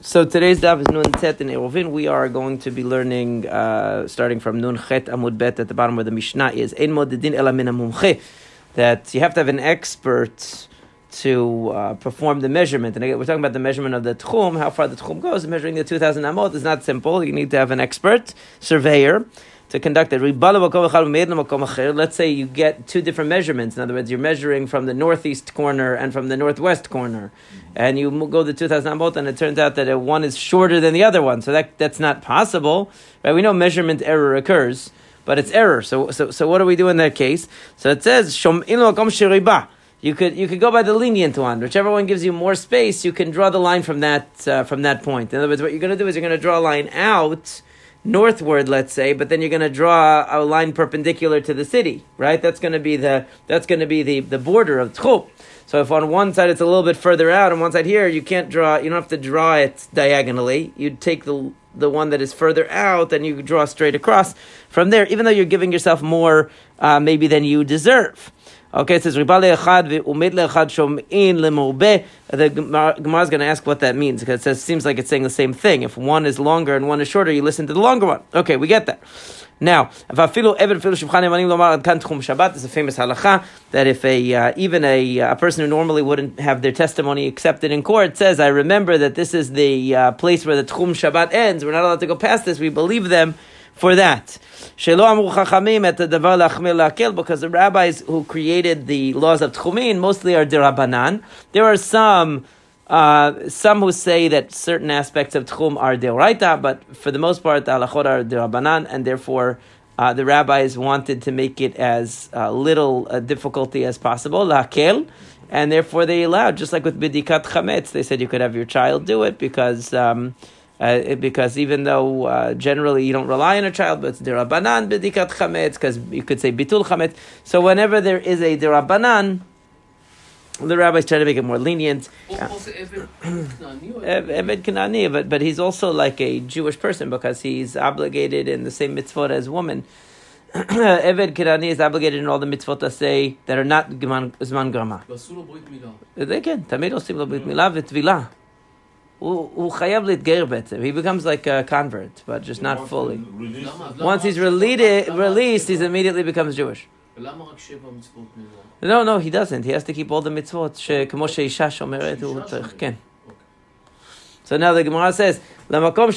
So today's daf is Nun Tet in Eruvin. We are going to be learning, uh, starting from Nun Chet Amud Bet at the bottom where the Mishnah is. Ein modedin. That you have to have an expert to uh, perform the measurement. And again, we're talking about the measurement of the tchum, how far the tchum goes. Measuring the 2,000 amot is not simple. You need to have an expert, surveyor, to conduct it. Let's say you get two different measurements. In other words, you're measuring from the northeast corner and from the northwest corner. And you go the 2,000 amot, and it turns out that one is shorter than the other one. So that, that's not possible. Right? We know measurement error occurs, but it's error. So, so, so what do we do in that case? So it says, you could you could go by the lenient one. Whichever one gives you more space, you can draw the line from that uh, from that point. In other words, what you're going to do is you're going to draw a line out northward, let's say, but then you're going to draw a line perpendicular to the city, right? That's going to be the that's going to be the, the border of Tchum. So if on one side it's a little bit further out, on one side here, you can't draw. You don't have to draw it diagonally. You take the the one that is further out, and you draw straight across from there. Even though you're giving yourself more, uh, maybe than you deserve. Okay, it says Ribale Echad Umid Leechad Shom'in Lemorbe. The Gemara is going to ask what that means because it says seems like it's saying the same thing. If one is longer and one is shorter, you listen to the longer one. Okay, we get that. Now, if afilu even afilu shivchan emanim lomar ad kan tchum Shabbat is a famous halacha that if a uh, even a, a person who normally wouldn't have their testimony accepted in court says, "I remember that this is the uh, place where the tchum Shabbat ends. We're not allowed to go past this. We believe them." For that. Because the rabbis who created the laws of Tchumin mostly are derabanan. There are some uh, some who say that certain aspects of Tchum are deoraita, but for the most part, the halachot are derabanan, and therefore uh, the rabbis wanted to make it as uh, little uh, difficulty as possible, lakel, and therefore they allowed, just like with bidikat chametz, they said you could have your child do it because. Um, uh, because even though uh, generally you don't rely on a child, but derabanan bedikat chametz, because you could say bitul chametz. So whenever there is a derabanan, the rabbis try to make it more lenient. Also, Eved Kanani, but but he's also like a Jewish person because he's obligated in the same mitzvot as woman. Eved Kanani is obligated in all the mitzvot to say that are not zman grama. They can. Tamid osim lo brit milah v'tvilah הוא חייב להתגייר בעצם. He becomes like a convert, but just not fully. Once he's released, he immediately becomes Jewish. No, no, he doesn't. He has to keep all the mitzvot, שכמו שאישה שומרת, הוא צריך, כן. so now the Gemara says, "Lamakom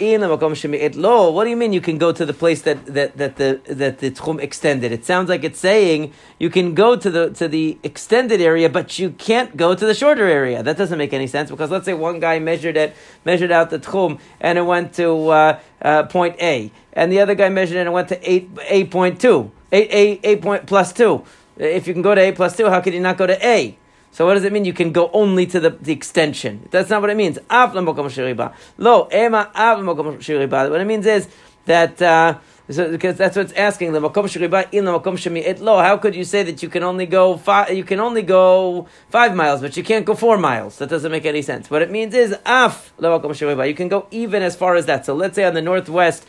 in lamakom lo." What do you mean you can go to the place that, that, that the that the tchum extended? It sounds like it's saying you can go to the to the extended area, but you can't go to the shorter area. That doesn't make any sense because let's say one guy measured it, measured out the tchum, and it went to uh, uh, point A, and the other guy measured it and it went to eight eight point two, eight eight eight point plus two. If you can go to A plus two, how could you not go to A? So what does it mean? You can go only to the, the extension. That's not what it means. Lo, ema What it means is that uh, so, because that's what it's asking. How could you say that you can only go five? You can only go five miles, but you can't go four miles. That doesn't make any sense. What it means is af You can go even as far as that. So let's say on the northwest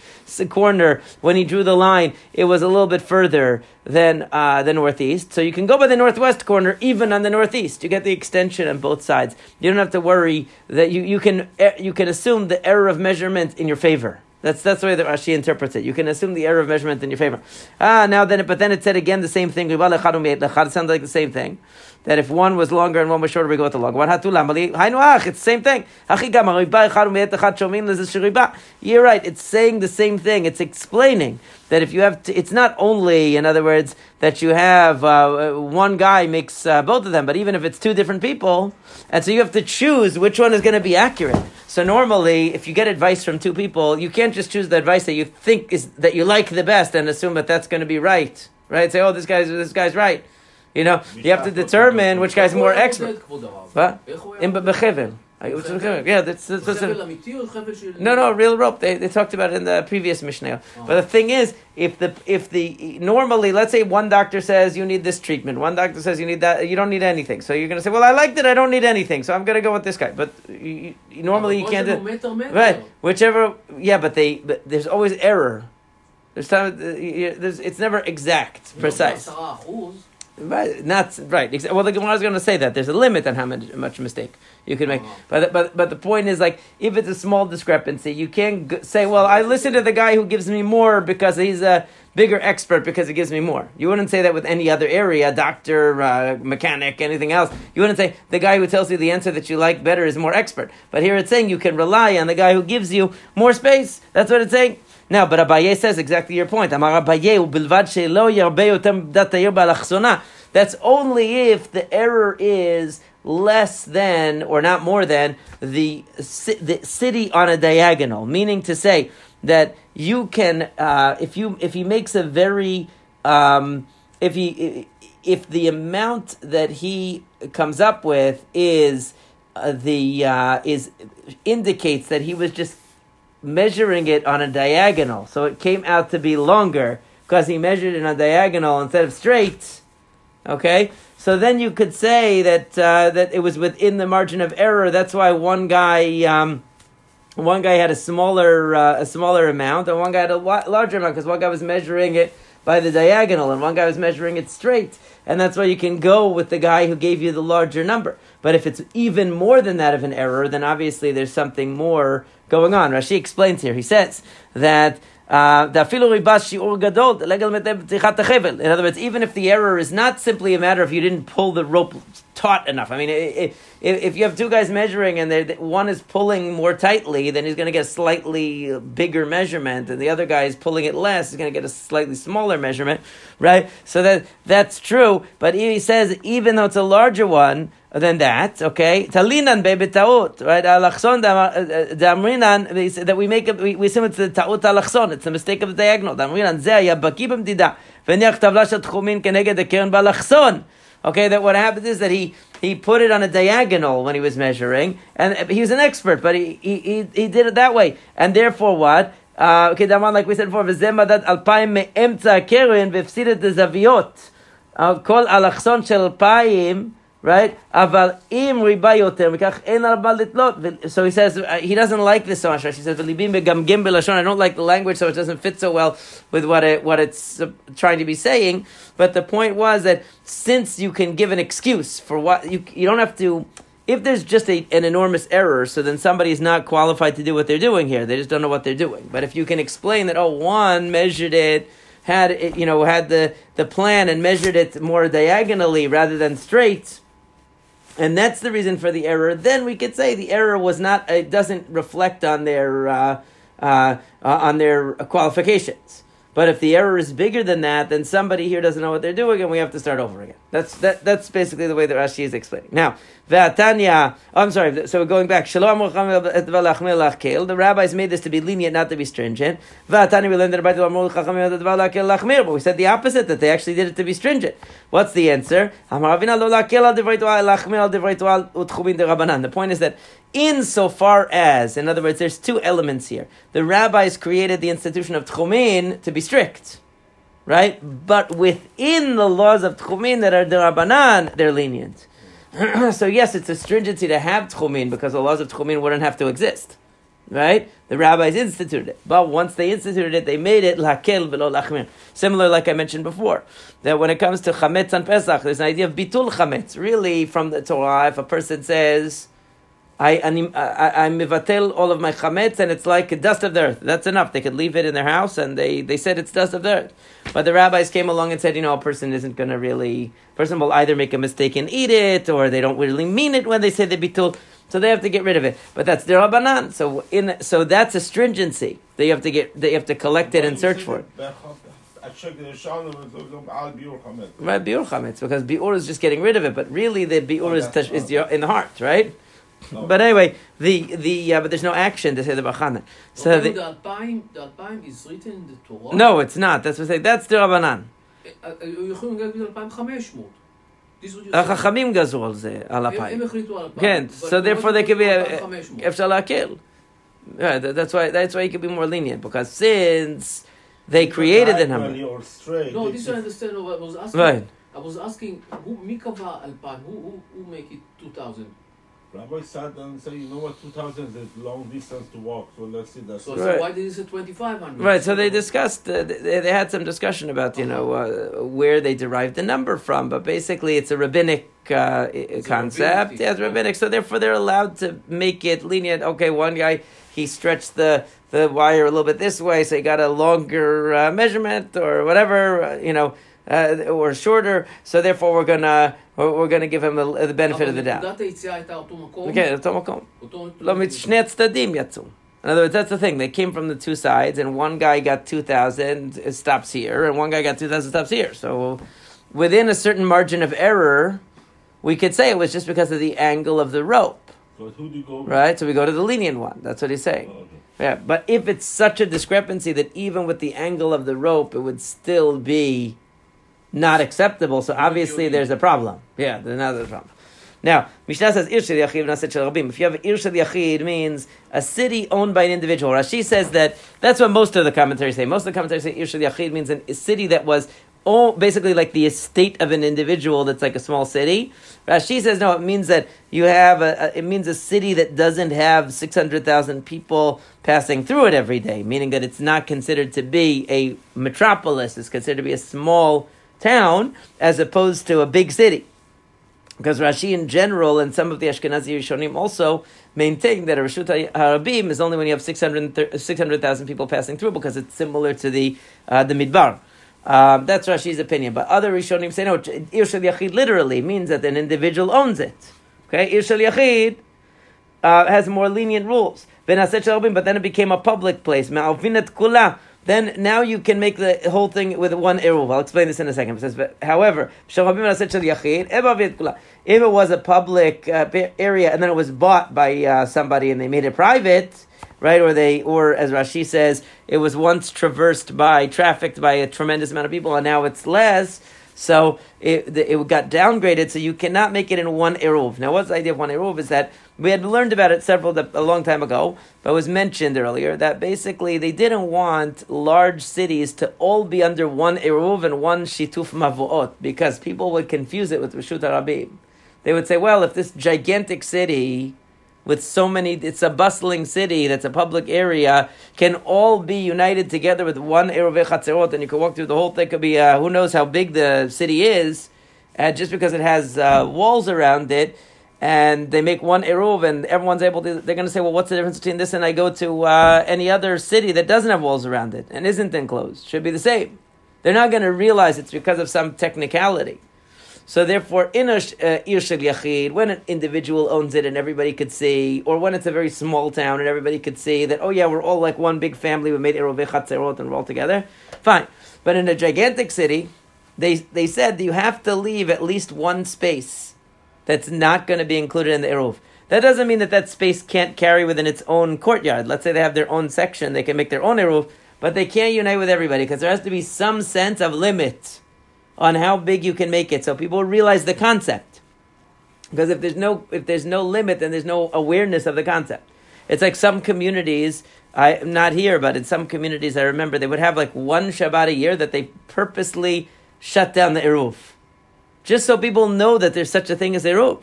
corner, when he drew the line, it was a little bit further than uh, the northeast. So you can go by the northwest corner, even on the northeast. You get the extension on both sides. You don't have to worry that you, you can you can assume the error of measurement in your favor. That's that's the way that Rashi interprets it. You can assume the error of measurement in your favor. Ah, now then, but then it said again the same thing. Sounds like the same thing. That if one was longer and one was shorter, we go with the longer one. It's the same thing. You're right. It's saying the same thing. It's explaining that if you have, to, it's not only, in other words, that you have uh, one guy makes uh, both of them, but even if it's two different people, and so you have to choose which one is going to be accurate. So normally, if you get advice from two people, you can't just choose the advice that you think is that you like the best and assume that that's going to be right. Right? Say, oh, this guy's this guy's right. You know, you have to determine which guy's more expert. What? In yeah, that's, that's, that's a, no, no, real rope. They, they talked about it in the previous Mishnah. Oh. But the thing is, if the if the normally, let's say one doctor says you need this treatment, one doctor says you need that, you don't need anything. So you're going to say, well, I liked it, I don't need anything, so I'm going to go with this guy. But you, you, normally you can't do right. Whichever, yeah, but they but there's always error. There's time. There's, it's never exact, precise. Right, not right. Well, the Gemara is going to say that there's a limit on how much, much mistake you can make. Uh-huh. But but but the point is like if it's a small discrepancy, you can't g- say, "Well, I listen to the guy who gives me more because he's a bigger expert because he gives me more." You wouldn't say that with any other area, doctor, uh, mechanic, anything else. You wouldn't say the guy who tells you the answer that you like better is more expert. But here it's saying you can rely on the guy who gives you more space. That's what it's saying. Now, but Abaye says exactly your point. That's only if the error is less than or not more than the, the city on a diagonal. Meaning to say that you can, uh, if you if he makes a very um, if he if the amount that he comes up with is uh, the uh, is indicates that he was just measuring it on a diagonal, so it came out to be longer because he measured it on a diagonal instead of straight. Okay, so then you could say that uh, that it was within the margin of error. That's why one guy. Um, one guy had a smaller uh, a smaller amount, and one guy had a larger amount because one guy was measuring it by the diagonal, and one guy was measuring it straight, and that's why you can go with the guy who gave you the larger number. But if it's even more than that of an error, then obviously there's something more going on. Rashi explains here. He says that. Uh, in other words, even if the error is not simply a matter of you didn't pull the rope taut enough. I mean, if, if you have two guys measuring and one is pulling more tightly, then he's going to get a slightly bigger measurement, and the other guy is pulling it less, he's going to get a slightly smaller measurement, right? So that that's true. But he says even though it's a larger one than that, okay, talinan bebitaut, right? Alachson uh, uh, damrinan that we make we, we similar to the taut alachson. It's a mistake of the diagonal. Damrinan zeh ya bakibim dida v'niach tavlashat chumin tchumin keneged the keren balachson. Okay, that what happens is that he he put it on a diagonal when he was measuring, and he was an expert, but he he, he, he did it that way, and therefore what? Uh, okay, that one, like we said before, v'zema that alpayim me'emtza keren v'fsidet zaviot, uh, kol alachson shel alpayim right? Aval im So he says uh, he doesn't like this so much. He says I don't like the language, so it doesn't fit so well with what it what it's uh, trying to be saying. But the point was that since you can give an excuse for what you you don't have to. If there's just a, an enormous error, so then somebody is not qualified to do what they're doing here. They just don't know what they're doing. But if you can explain that, oh, one measured it had it, you know, had the, the plan and measured it more diagonally rather than straight, and that's the reason for the error, then we could say the error was not, it doesn't reflect on their, uh, uh, uh, on their qualifications. But if the error is bigger than that, then somebody here doesn't know what they're doing, and we have to start over again. That's that, That's basically the way that Rashi is explaining. Now, Vatanya. Oh, I'm sorry. So we're going back. Shalom The rabbis made this to be lenient, not to be stringent. Vatanya. We learned that But we said the opposite. That they actually did it to be stringent. What's the answer? The point is that insofar as, in other words, there's two elements here. The rabbis created the institution of tchumin to be strict, right? But within the laws of tchumin that are derabanan, they're lenient. so yes, it's a stringency to have tchumin because the laws of tchumin wouldn't have to exist, right? The rabbis instituted it, but once they instituted it, they made it lakel v'lo lachmir. Similar, like I mentioned before, that when it comes to chametz and pesach, there's an idea of bitul chametz. Really, from the Torah, if a person says I, I, I mivatel all of my chametz, and it's like dust of the earth. That's enough. They could leave it in their house, and they, they said it's dust of the earth. But the rabbis came along and said, you know, a person isn't going to really, person will either make a mistake and eat it, or they don't really mean it when they say the bitul. So they have to get rid of it. But that's the rabbanan. So in so that's a stringency. They have to get they have to collect it and search for it. Right, biur chametz, because biur is just getting rid of it, but really the biur is, is in the heart, right? But anyway, the the uh, but there's no action to say the bachana. So the, the Alpayim, the Alpayim is written in the Torah. No, it's not. That's what I say. That's the Rabbanan. החכמים גזרו על זה, על אפיים. כן, so therefore they could be, אפשר להקל. That's why, that's why you could be more lenient, because since they created the number. No, this I understand what I was asking. Right. I was asking, who, מי קבע אלפיים? Who, who, who make it 2000? Rabbi sat down and said, you know what, 2,000 is a long distance to walk, so let's see that. So, Right. so why did he say 2,500? Right, so they discussed, uh, they, they had some discussion about, you know, uh, where they derived the number from, but basically it's a rabbinic uh, i- It's a concept. rabbinic yeah, it's rabbinic, so therefore they're allowed to make it lenient. Okay, one guy, he stretched the, the wire a little bit this way, so he got a longer uh, measurement or whatever, uh, you know, uh, or shorter. So therefore, we're gonna we're, gonna give him the, the benefit of the doubt. Okay, in other words, that's the thing. They came from the two sides, and one guy got two thousand stops here, and one guy got two thousand stops here. So within a certain margin of error, we could say it was just because of the angle of the rope. Right, so we go to the lenient one. That's what he's saying. Oh, okay. Yeah, but if it's such a discrepancy that even with the angle of the rope, it would still be not acceptable, so obviously there's a problem. Yeah, there's another problem. Now, Mishnah says Ir yachid rabim. If you have Ir shel yachid, means a city owned by an individual. Rashi says that that's what most of the commentaries say. Most of the commentaries say Ir yachid means an, a city that was all, basically like the estate of an individual that's like a small city. Rashi says no, it means that you have a, a it means a city that doesn't have 600,000 people passing through it every day, meaning that it's not considered to be a metropolis, it's considered to be a small town as opposed to a big city. Because Rashi in general and some of the Ashkenazi Rishonim also maintain that a Rashut Harabim is only when you have 600 600,000 people passing through because it's similar to the uh, the Midbar. Um, that's Rashi's opinion. But other Rishonim say no, Ir Shel Yachid literally means that an individual owns it. Okay, Ir Shel Yachid uh, has more lenient rules. But then it became a public place. Ma'alvinet kula. Then now you can make the whole thing with one eruv. I'll explain this in a second. It says, but, however, if it was a public uh, area and then it was bought by uh, somebody and they made it private, right? Or they, or as Rashi says, it was once traversed by, trafficked by a tremendous amount of people, and now it's less. So it, it got downgraded. So you cannot make it in one eruv. Now, what's the idea of one eruv? Is that we had learned about it several a long time ago, but was mentioned earlier that basically they didn't want large cities to all be under one eruv and one shituf mavuot because people would confuse it with rishut harabim. They would say, well, if this gigantic city with so many, it's a bustling city that's a public area, can all be united together with one Eruv Chatzerot, and you can walk through the whole thing. Could be, uh, who knows how big the city is, uh, just because it has uh, walls around it, and they make one Eruv, and everyone's able to, they're going to say, well, what's the difference between this and I go to uh, any other city that doesn't have walls around it and isn't enclosed? Should be the same. They're not going to realize it's because of some technicality. So therefore, in a uh, ir yachid, when an individual owns it and everybody could see, or when it's a very small town and everybody could see that, oh yeah, we're all like one big family, we made erovei chatzerot and we're all together, fine. But in a gigantic city, they they said you have to leave at least one space that's not going to be included in the eruv. That doesn't mean that that space can't carry within its own courtyard. Let's say they have their own section, they can make their own eruv, but they can't unite with everybody because there has to be some sense of limit on how big you can make it, so people realize the concept. Because if there's no if there's no limit, then there's no awareness of the concept. It's like some communities. I'm not here, but in some communities, I remember they would have like one Shabbat a year that they purposely shut down the eruv, just so people know that there's such a thing as eruv.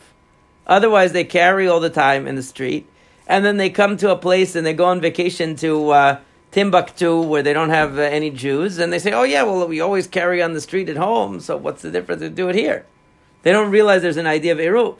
Otherwise, they carry all the time in the street, and then they come to a place and they go on vacation to uh, Timbuktu where they don't have uh, any Jews, and they say, "Oh yeah, well we always carry on the street at home, so what's the difference to do it here?" They don't realize there's an idea of eruv,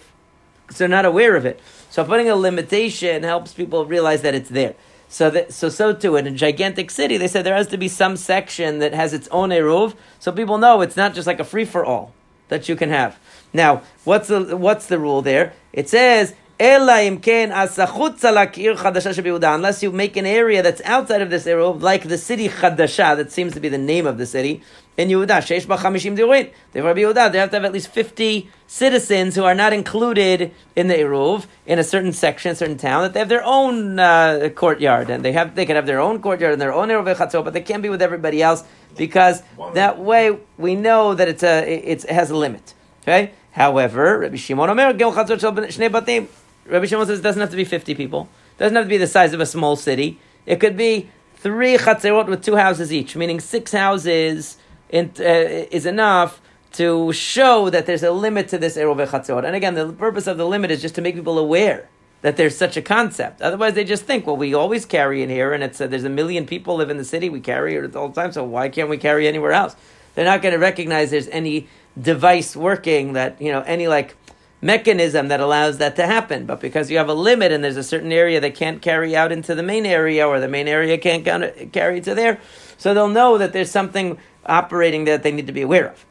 because they're not aware of it. So putting a limitation helps people realize that it's there. So that so so too in a gigantic city, they said there has to be some section that has its own eruv, so people know it's not just like a free for all that you can have. Now, what's the what's the rule there? It says. "Ela im ken asachutza lakir chadasha shebiuda." Unless you make an area that's outside of this area, like the city Chadasha, that seems to be the name of the city, in Yehuda, sheish ba chamishim diurin. They Yehuda, they have to have at least fifty citizens who are not included in the eruv in a certain section, a certain town, that they have their own uh, courtyard, and they have they can have their own courtyard and their own eruv chatzot, but they can't be with everybody else because that way we know that it's a it's, it has a limit. Okay. However, Rabbi Shimon Omer, Gel Chatzot Shnei Batim. Rabbi Shimon says it doesn't have to be 50 people. It doesn't have to be the size of a small city. It could be three chatzerot with two houses each, meaning six houses in, uh, is enough to show that there's a limit to this Eruv Chatzot. And again, the purpose of the limit is just to make people aware that there's such a concept. Otherwise, they just think, well, we always carry in here, and it's uh, there's a million people live in the city, we carry it all the time, so why can't we carry anywhere else? They're not going to recognize there's any device working that you know any like mechanism that allows that to happen. But because you have a limit and there's a certain area that can't carry out into the main area, or the main area can't carry to there, so they'll know that there's something operating that they need to be aware of.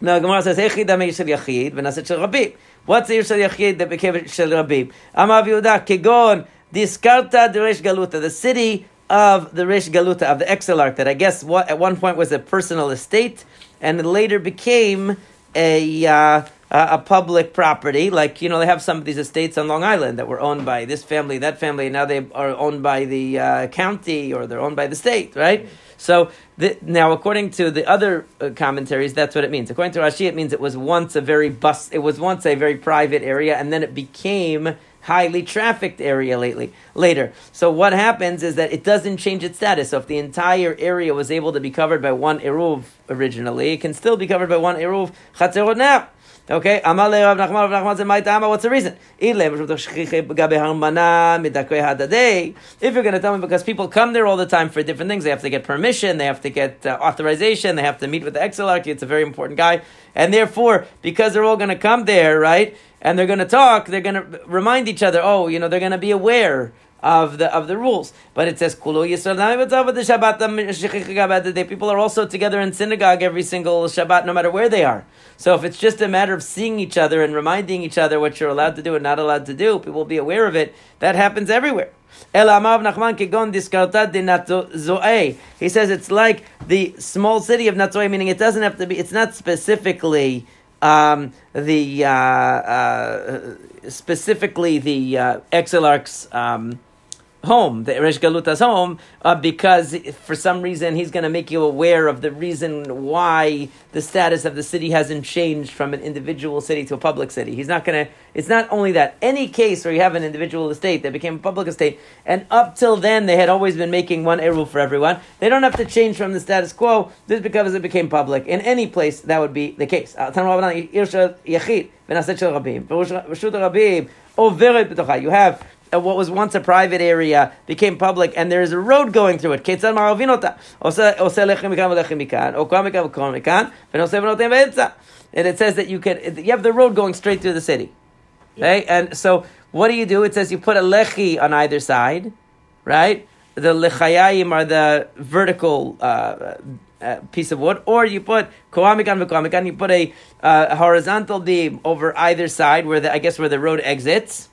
Now, Gemara says, "Echid shel yachid v'naset shel rabim." What's the shel yachid that became shel rabim? Amav Yehuda kegon diskarta deresh galuta. The city of the Rish Galuta, of the Exilarch, that I guess what, at one point was a personal estate, and later became a uh, a public property. Like you know, they have some of these estates on Long Island that were owned by this family, that family, and now they are owned by the uh, county or they're owned by the state, right? So the, now, according to the other uh, commentaries, that's what it means. According to Rashi, it means it was once a very bus, it was once a very private area, and then it became highly trafficked area lately later. So what happens is that it doesn't change its status. So if the entire area was able to be covered by one eruv originally, it can still be covered by one eruv now. Okay, Amale Rav Nachman Rav Nachman said, "My. What's the reason? If you're going to tell me because people come there all the time for different things, they have to get permission, they have to get uh, authorization, they have to meet with the exilarch. It's a very important guy, and therefore, because they're all going to come there, right? And they're going to talk. They're going to remind each other. Oh, you know, they're going to be aware of the of the rules. But it says Kulu Yisrael the Shabbat people are also together in synagogue every single Shabbat, no matter where they are. So if it's just a matter of seeing each other and reminding each other what you're allowed to do and not allowed to do, people will be aware of it. That happens everywhere. He says it's like the small city of Natzoe, meaning it doesn't have to be. It's not specifically um, the uh, uh, specifically the uh, Exilarch's um, home, the Eresh Galuta's home, uh, because for some reason he's going to make you aware of the reason why the status of the city hasn't changed from an individual city to a public city. He's not going to, it's not only that. Any case where you have an individual estate that became a public estate, and up till then they had always been making one Eru for everyone, they don't have to change from the status quo just because it became public. In any place, that would be the case. You have uh, what was once a private area became public, and there is a road going through it. And it says that you can you have the road going straight through the city. Okay, and so what do you do? It says you put a lechi on either side, right? The lechayayim are the vertical uh, uh, piece of wood, or you put koamikan v'koamikan. You put a, uh, horizontal beam over either side, where the, I guess where the road exits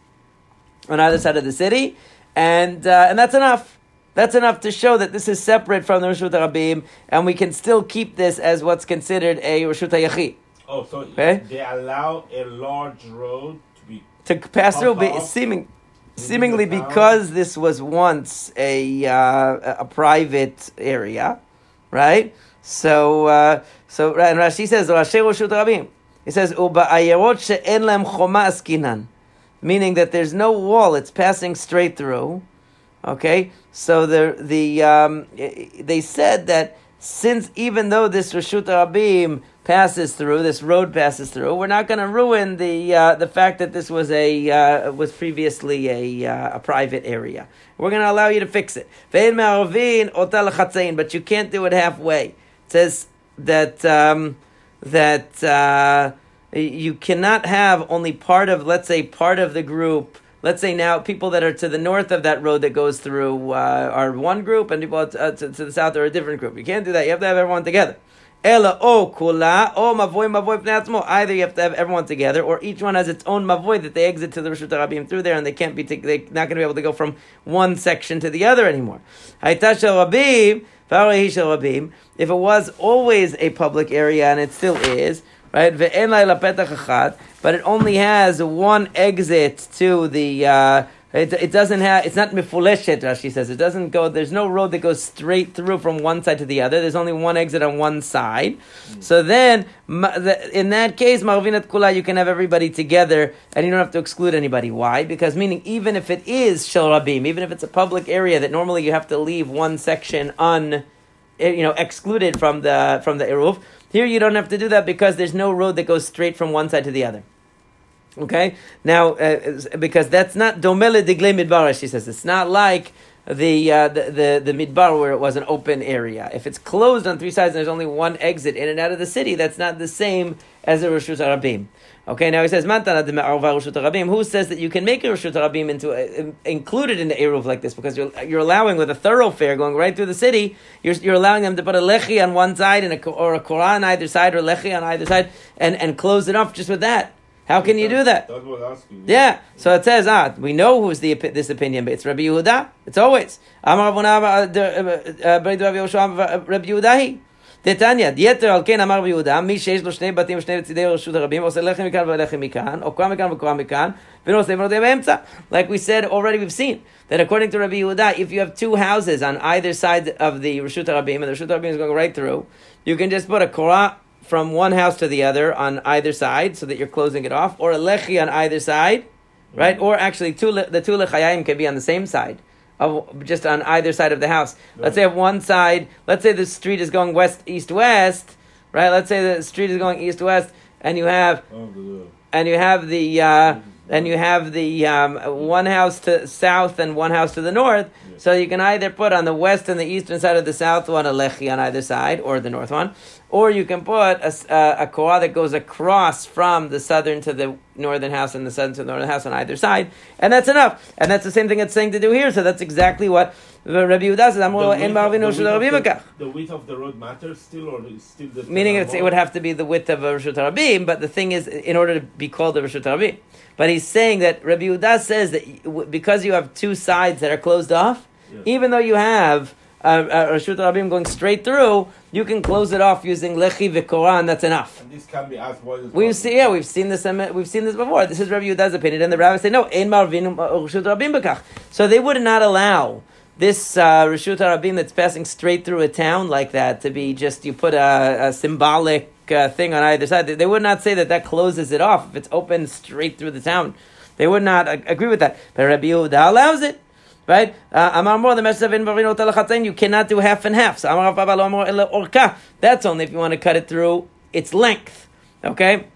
on either side of the city, and uh, and that's enough. That's enough to show that this is separate from the Rishut Rabim, and we can still keep this as what's considered a Rishut Yachid. Oh, so okay? they allow a large road to be to pass through, be, seeming, seemingly because this was once a uh, a private area, right? So uh, so and Rashi says Rashi Rishut Rabim. He says Uba ayerot she'en lem choma askinan meaning that there's no wall; it's passing straight through. Okay, so the the um, they said that since even though this Rishut Rabim passes through, this road passes through, we're not going to ruin the uh, the fact that this was a uh, was previously a uh, a private area. We're going to allow you to fix it. But you can't do it halfway. It says that um, that uh, you cannot have only part of, let's say, part of the group. Let's say now people that are to the north of that road that goes through uh, are one group, and people to, uh, to, to, the south are a different group. You can't do that. You have to have everyone together. Ela o kula o mavoy mavoy pnatzmo. Either you have to have everyone together, or each one has its own mavoy that they exit to the Rishut Rabim through there, and they can't be. T- they're not going to be able to go from one section to the other anymore. If it was always a public area and it still is, right? But it only has one exit to the. Uh, it, it doesn't have. It's not mifuleshet. Rashi says it doesn't go. There's no road that goes straight through from one side to the other. There's only one exit on one side. Mm. So then, in that case, marvinat kula, you can have everybody together, and you don't have to exclude anybody. Why? Because meaning, even if it is shel rabim, even if it's a public area that normally you have to leave one section un you know excluded from the from the eruv. Here you don't have to do that because there's no road that goes straight from one side to the other. Okay, now uh, because that's not domele digle midbar, she says it's not like the, uh, the the the midbar where it was an open area. If it's closed on three sides and there's only one exit in and out of the city, that's not the same as a rishut arabim. Okay, now he says mantana de rishut arabim. Who says that you can make a rishut arabim into a, included in the eruv like this because you're you're allowing with a thoroughfare going right through the city. You're you're allowing them to put a lechi on one side and a, or a Korah on either side or lechi on either side and and close it off just with that. How can you do that? That's what I'm asking. Yeah. So it says, ah, we know who's the this opinion, but it's Rabbi Yehuda. It's always. Amar uh, uh, uh, Rabbi Yehuda. דתניא, יתר על כן אמר רבי יהודה, מי שיש לו שני בתים ושני לצידי רשות הרבים, עושה לחם מכאן ולחם מכאן, או קורה מכאן וקורה מכאן, ונושא ונודה באמצע. Like we said already, we've seen that according to Rabbi Yehuda, if you have two houses on either side of the Rishut Harabim, and the Rishut Harabim is going right through, you can just put a Korah from one house to the other on either side, so that you're closing it off, or a lechi on either side, right? Or actually, two le- the two lechayim can be on the same side, of just on either side of the house. Let's say one side, let's say the street is going west, east, west, right? Let's say the street is going east, west, and you have Oh, and you have the uh, and you have the um, one house to south and one house to the north. So you can either put on the west and the eastern side of the south one a lechi on either side, or the north one, or you can put a, uh, a korah that goes across from the southern to the northern house and the southern to the northern house on either side, and that's enough. And that's the same thing it's saying to do here. So that's exactly what Rabbi Yehuda says. the "Amru width of- the width of Rabbi the- Bakach." The width of the road matters still, or still the Meaning it's, it would have to be the width of a Harabim, but the thing is, in order to be called a Harabim. But he's saying that Rabbi Yehuda says that because you have two sides that are closed off, Yeah. even though you have a, a Rishut Harabim going straight through, you can close it off using Lechi v'Korah, and that's enough. And this can be as wide as We've seen, yeah, we've seen this. um, We've seen this before. This is Rabbi Yehuda's opinion, and the rabbis say no. Ein marvin rishut rabim bekach. So they would not allow this uh, rishut rabim that's passing straight through a town like that to be just you put a, a symbolic uh, thing on either side. They, they would not say that that closes it off if it's open straight through the town. They would not uh, agree with that. But Rabbi Yehuda allows it. Right? Uh, Amar the message of Invarino you cannot do half and half. So Amar Orka. That's only if you want to cut it through its length. Okay?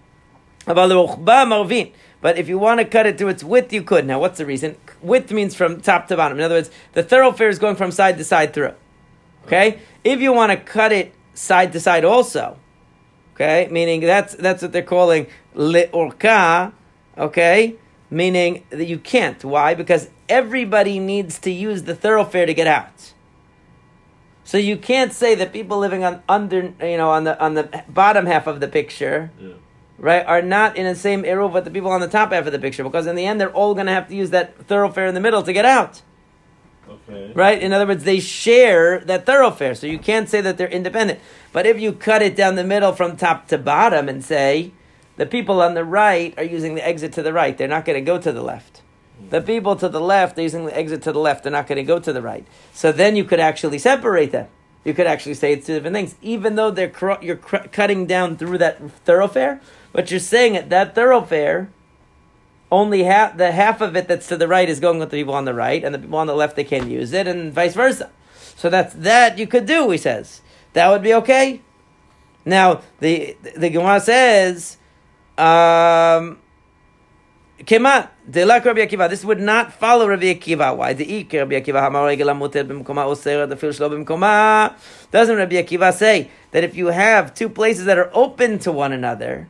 Marvin. But if you want to cut it through its width, you could. Now, what's the reason? Width means from top to bottom. In other words, the thoroughfare is going from side to side through. Okay? If you want to cut it side to side also, okay, meaning that's that's what they're calling le orka, okay, meaning that you can't. Why? Because everybody needs to use the thoroughfare to get out. So you can't say that people living on under, you know, on the on the bottom half of the picture, Yeah. right, are not in the same eruv with the people on the top half of the picture, because in the end they're all going to have to use that thoroughfare in the middle to get out. Okay. Right? In other words, they share that thoroughfare. So you can't say that they're independent. But if you cut it down the middle from top to bottom and say the people on the right are using the exit to the right, they're not going to go to the left. The people to the left they're using the exit to the left, they're not going to go to the right. So then you could actually separate them. You could actually say it's two different things, even though they're cr- you're cr- cutting down through that thoroughfare. But you're saying that that thoroughfare only half the half of it that's to the right is going with the people on the right, and the people on the left they can't use it, and vice versa. So that's that you could do. He says that would be okay. Now the the Gemara says, um, Kema delak Rabbi Akiva. This would not follow Rabbi Akiva. Why? The ik Rabbi Akiva hamar regel amuter b'mkoma osera the fil shlo b'mkoma. Doesn't Rabbi Akiva say that if you have two places that are open to one another,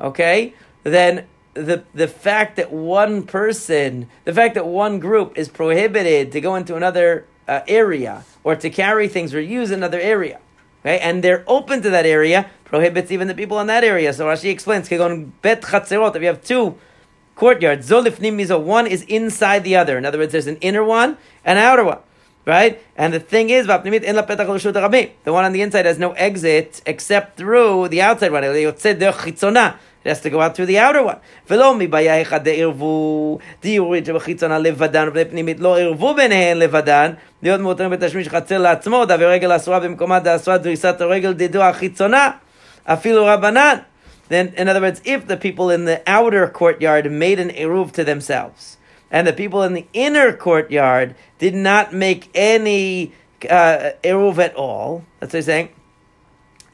okay, then the the fact that one person, the fact that one group is prohibited to go into another uh, area or to carry things or use another area, okay, and they're open to that area, prohibits even the people in that area. So Rashi explains, "Kegon bet chatzerot." If you have two courtyards, zolifnim mizo, one is inside the other. In other words, there's an inner one and an outer one. Right? And the thing is, "V'apnimit en la petach l'reshut harabim." the one on the inside has no exit except through the outside one. Yotze derech chitzona. It has to go out through the outer one. ולא מבעיה אחד דערבו, דיורית שבחיצונה לבדן ולפנימית לא ערבו ביניהן לבדן, להיות מותרים בתשמיש חצר לעצמו, דאבי רגל אסורה במקומה דאסורה דריסת הרגל דידו החיצונה, אפילו רבנן. Then, in other words, if the people in the outer courtyard made an eruv to themselves, and the people in the inner courtyard did not make any uh, eruv at all. That's what he's saying.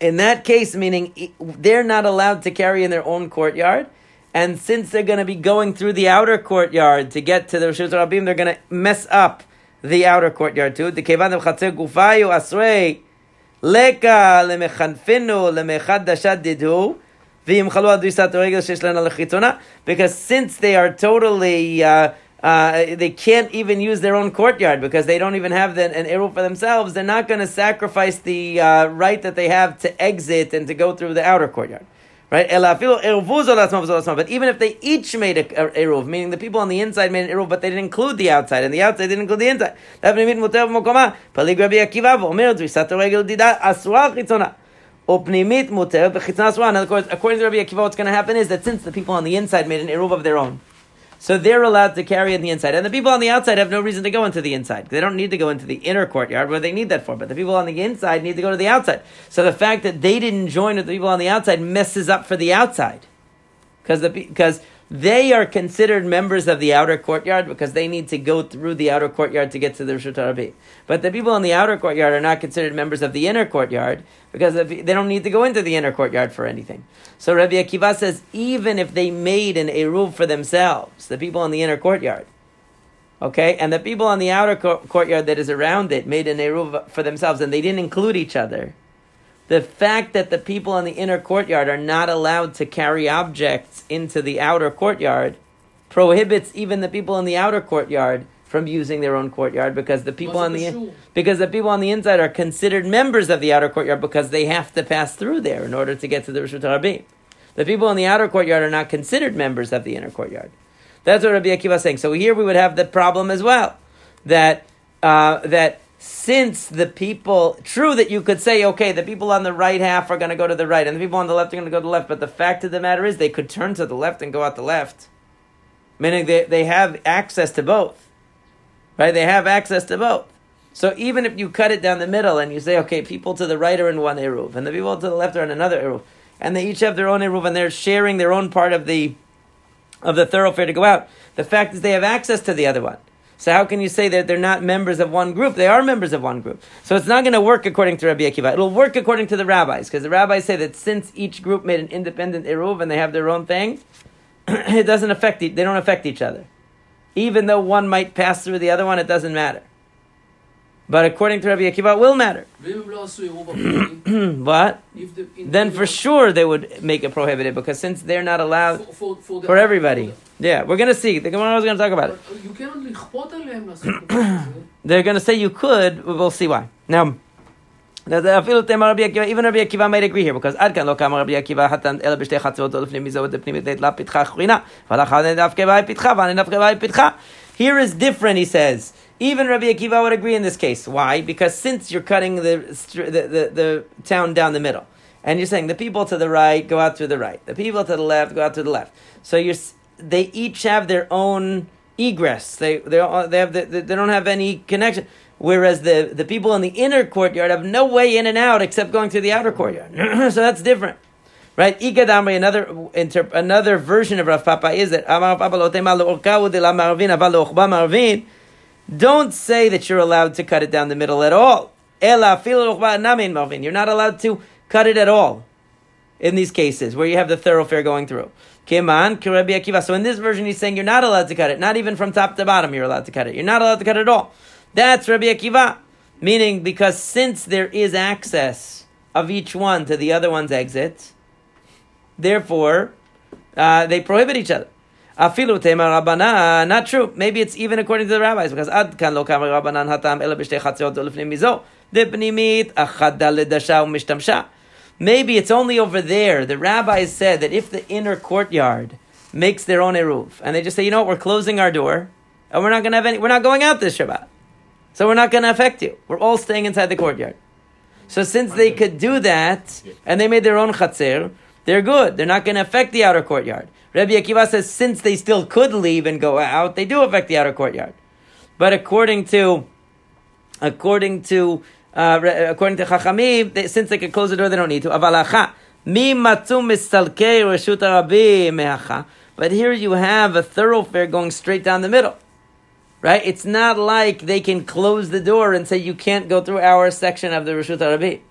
In that case, meaning they're not allowed to carry in their own courtyard, and since they're going to be going through the outer courtyard to get to the Rishut Rabim, they're going to mess up the outer courtyard too. The because since they are totally, uh, uh, they can't even use their own courtyard because they don't even have the, an eruv for themselves, they're not going to sacrifice the uh, right that they have to exit and to go through the outer courtyard. Right? But even if they each made an Eruv, meaning the people on the inside made an Eruv, but they didn't include the outside, and the outside didn't include the inside. Upnimit muter, but chitnas one. Of course, according to Rabbi Akiva, what's going to happen is that since the people on the inside made an eruv of their own, so they're allowed to carry in the inside, and the people on the outside have no reason to go into the inside. They don't need to go into the inner courtyard where they need that for, but the people on the inside need to go to the outside. So the fact that they didn't join with the people on the outside messes up for the outside, because the because they are considered members of the outer courtyard because they need to go through the outer courtyard to get to the Rishut Rabbi. But the people in the outer courtyard are not considered members of the inner courtyard because they don't need to go into the inner courtyard for anything. So Rabbi Akiva says even if they made an eruv for themselves, the people in the inner courtyard, okay, and the people on the outer cour- courtyard that is around it made an eruv for themselves and they didn't include each other. The fact that the people in the inner courtyard are not allowed to carry objects into the outer courtyard prohibits even the people in the outer courtyard from using their own courtyard because the people on the sure? because the people on the inside are considered members of the outer courtyard because they have to pass through there in order to get to the Rishut Rabbi. The people in the outer courtyard are not considered members of the inner courtyard. That's what Rabbi Akiva is saying. So here we would have the problem as well that uh, that since the people, true that you could say, okay, the people on the right half are going to go to the right, and the people on the left are going to go to the left, but the fact of the matter is they could turn to the left and go out the left, meaning they, they have access to both, right? They have access to both. So even if you cut it down the middle and you say, okay, people to the right are in one eruv, and the people to the left are in another eruv, and they each have their own eruv, and they're sharing their own part of the of the thoroughfare to go out. The fact is they have access to the other one. So how can you say that they're not members of one group? They are members of one group. So it's not going to work according to Rabbi Akiva. It'll work according to the rabbis, because the rabbis say that since each group made an independent eruv and they have their own thing, it doesn't affect. They don't affect each other. Even though one might pass through the other one, it doesn't matter. But according to Rabbi Akiva, it will matter. ואם הם לא עשו עירוב הפנימי, what? if the Then for sure they would make it prohibited because since they're not allowed for, for, for, the, for everybody. Yeah, we're going to see. The Gemara is going to talk about it. But you cannot לכפות עליהם לעשות דבר כזה. They're going to say you could. We'll see why. Now, אפילו תאמר רבי עקיבא, even רבי עקיבא might agree here, because עד כאן לא קם רבי עקיבא חתן אלא בשתי חצרות או לפנים מזה ודפנימית לה פתחה אחרינה, ולאחר דווקא באי פתחה, ואני דווקא באי פתחה. Here is different, he says. Even Rabbi Akiva would agree in this case. Why? Because since you're cutting the, the, the, the town down the middle, and you're saying the people to the right go out to the right, the people to the left go out to the left. So you're, they each have their own egress. They they they have the, they don't have any connection. Whereas the, the people in the inner courtyard have no way in and out except going through the outer courtyard. so that's different. Right? Ikadamri, another inter, another version of Rav Papa is that Don't say that you're allowed to cut it down the middle at all. You're not allowed to cut it at all in these cases where you have the thoroughfare going through. So in this version, he's saying you're not allowed to cut it. Not even from top to bottom, you're allowed to cut it. You're not allowed to cut it at all. That's Rabbi Akiva. Meaning, because since there is access of each one to the other one's exit, therefore, uh, they prohibit each other. Afilu tema rabbanan, not true. Maybe it's even according to the rabbis, because ad kan lo kama rabbanan hatam ela b'shtei ulefnim mizo. Ledasha umishtamsha. Maybe it's only over there. The rabbis said that if the inner courtyard makes their own eruv, and they just say, you know what, we're closing our door, and we're not going to have any, we're not going out this Shabbat, so we're not going to affect you. We're all staying inside the courtyard. So since they could do that, and they made their own chatzir, they're good. They're not going to affect the outer courtyard. Rabbi Akiva says since they still could leave and go out, they do affect the outer courtyard. But according to, according to, uh, according to Chachamim, they, since they could close the door, they don't need to. Avalacha mi matzu mistalkei reshut Rabbi mehacha. But here you have a thoroughfare going straight down the middle, right? It's not like they can close the door and say you can't go through our section of the Rishut Arabi.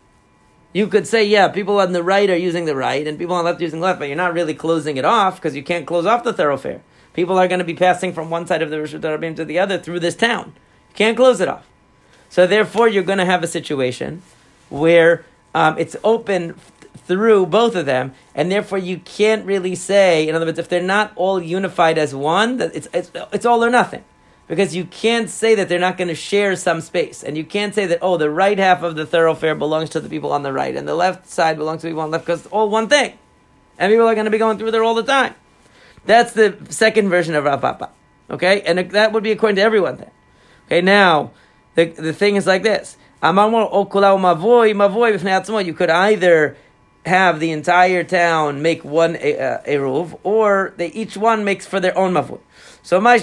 You could say, yeah, people on the right are using the right and people on the left are using the left, but you're not really closing it off because you can't close off the thoroughfare. People are going to be passing from one side of the Rishut Arabim to the other through this town. You can't close it off. So therefore, you're going to have a situation where um, it's open through both of them, and therefore you can't really say. In other words, if they're not all unified as one, that it's it's, it's all or nothing, because you can't say that they're not going to share some space, and you can't say that oh the right half of the thoroughfare belongs to the people on the right, and the left side belongs to the people on the left, because it's all one thing, and people are going to be going through there all the time. That's the second version of Rav Papa. Okay, and that would be according to everyone then. Okay, now the the thing is like this. You could either have the entire town make one uh, eruv, or they each one makes for their own mavui. So now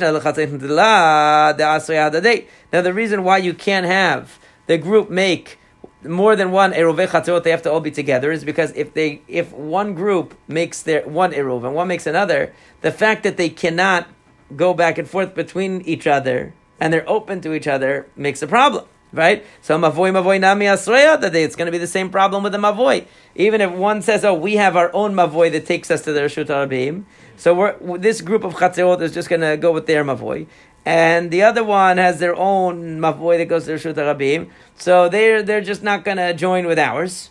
the reason why you can't have the group make more than one eruv chatzot, they have to all be together, is because if they if one group makes their one eruv and one makes another, the fact that they cannot go back and forth between each other and they're open to each other makes a problem right? So mavoy mavoy nami asreya that it's going to be the same problem with the mavoy. Even if one says, "Oh, we have our own mavoy that takes us to the Rishut Arabim," so this group of chatzerot is just going to go with their mavoy, and the other one has their own mavoy that goes to the Rishut Arabim. So they're they're just not going to join with ours,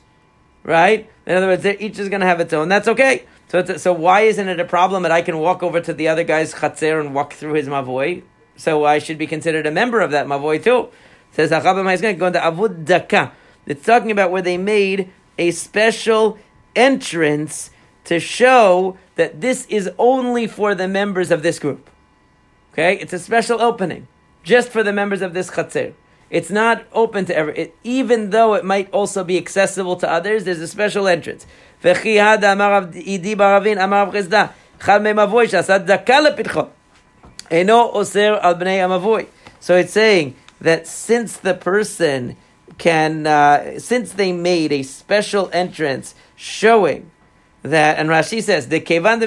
right? In other words, each is going to have its own. That's okay. So, so why isn't it a problem that I can walk over to the other guy's chatzer and walk through his mavoy? So I should be considered a member of that mavoy too. Says Achabim is going to go into Avud Daka. It's talking about where they made a special entrance to show that this is only for the members of this group. Okay, it's a special opening just for the members of this chatzir. It's not open to every, even though it might also be accessible to others. There's a special entrance. So it's saying that since the person can, uh, since they made a special entrance showing that, and Rashi says, the kevan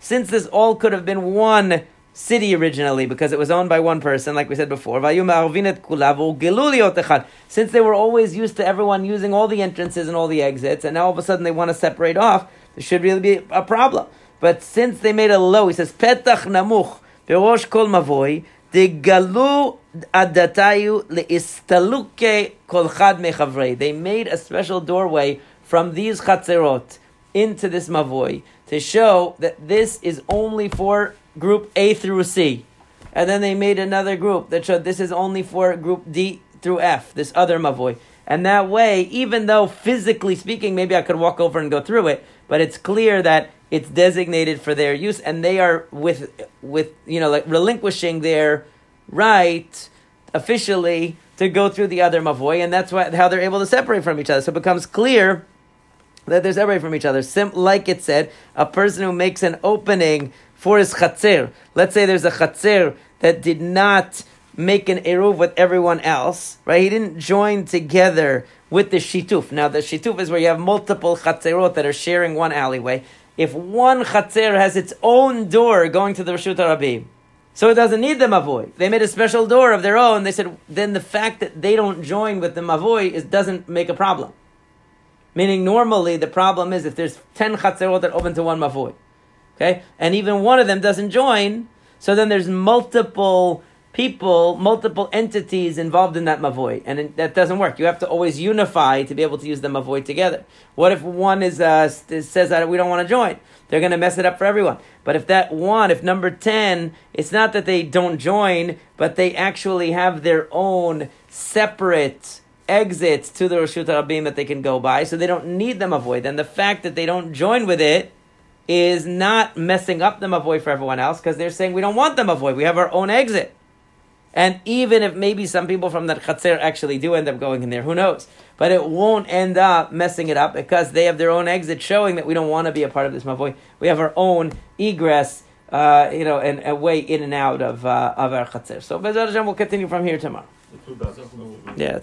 since this all could have been one city originally because it was owned by one person, like we said before. Since they were always used to everyone using all the entrances and all the exits, and now all of a sudden they want to separate off, there should really be a problem. But since they made a low, he says, Petach namuch, kol mavoy, Galu adatayu leistaluke kol chad mechavrei. They made a special doorway from these chatzerot into this mavoi to show that this is only for group A through C. And then they made another group that showed this is only for group D through F, this other mavoi. And that way, even though physically speaking, maybe I could walk over and go through it, but it's clear that it's designated for their use, and they are with with you know like relinquishing their right officially to go through the other mavoy, and that's why, how they're able to separate from each other. So it becomes clear that they're separated from each other. Sim, like it said, a person who makes an opening for his chatzir. Let's say there's a chatzir that did not make an eruv with everyone else, right? He didn't join together with the shituf. Now the shituf is where you have multiple chatzirot that are sharing one alleyway if one chatzir has its own door going to the Rishut Rabim, so it doesn't need the mavoy. They made a special door of their own. They said then the fact that they don't join with the mavoy is doesn't make a problem. Meaning normally the problem is if there's ten chatzerot that open to one mavoy, okay, and even one of them doesn't join, so then there's multiple people, multiple entities involved in that mavoy, and that doesn't work. You have to always unify to be able to use the mavoy together. What if one is uh, says that we don't want to join? They're going to mess it up for everyone. But if that one, if number ten, it's not that they don't join, but they actually have their own separate exits to the Rishut Rabim that they can go by, so they don't need the mavoy. Then the fact that they don't join with it is not messing up the mavoy for everyone else because they're saying we don't want the mavoy. We have our own exit. And even if maybe some people from that chatzir actually do end up going in there, who knows? But it won't end up messing it up because they have their own exit showing that we don't want to be a part of this mavoy. We have our own egress, uh, you know, and a way in and out of uh, of our chatzir. So Bezrat Hashem will continue from here tomorrow. Yeah.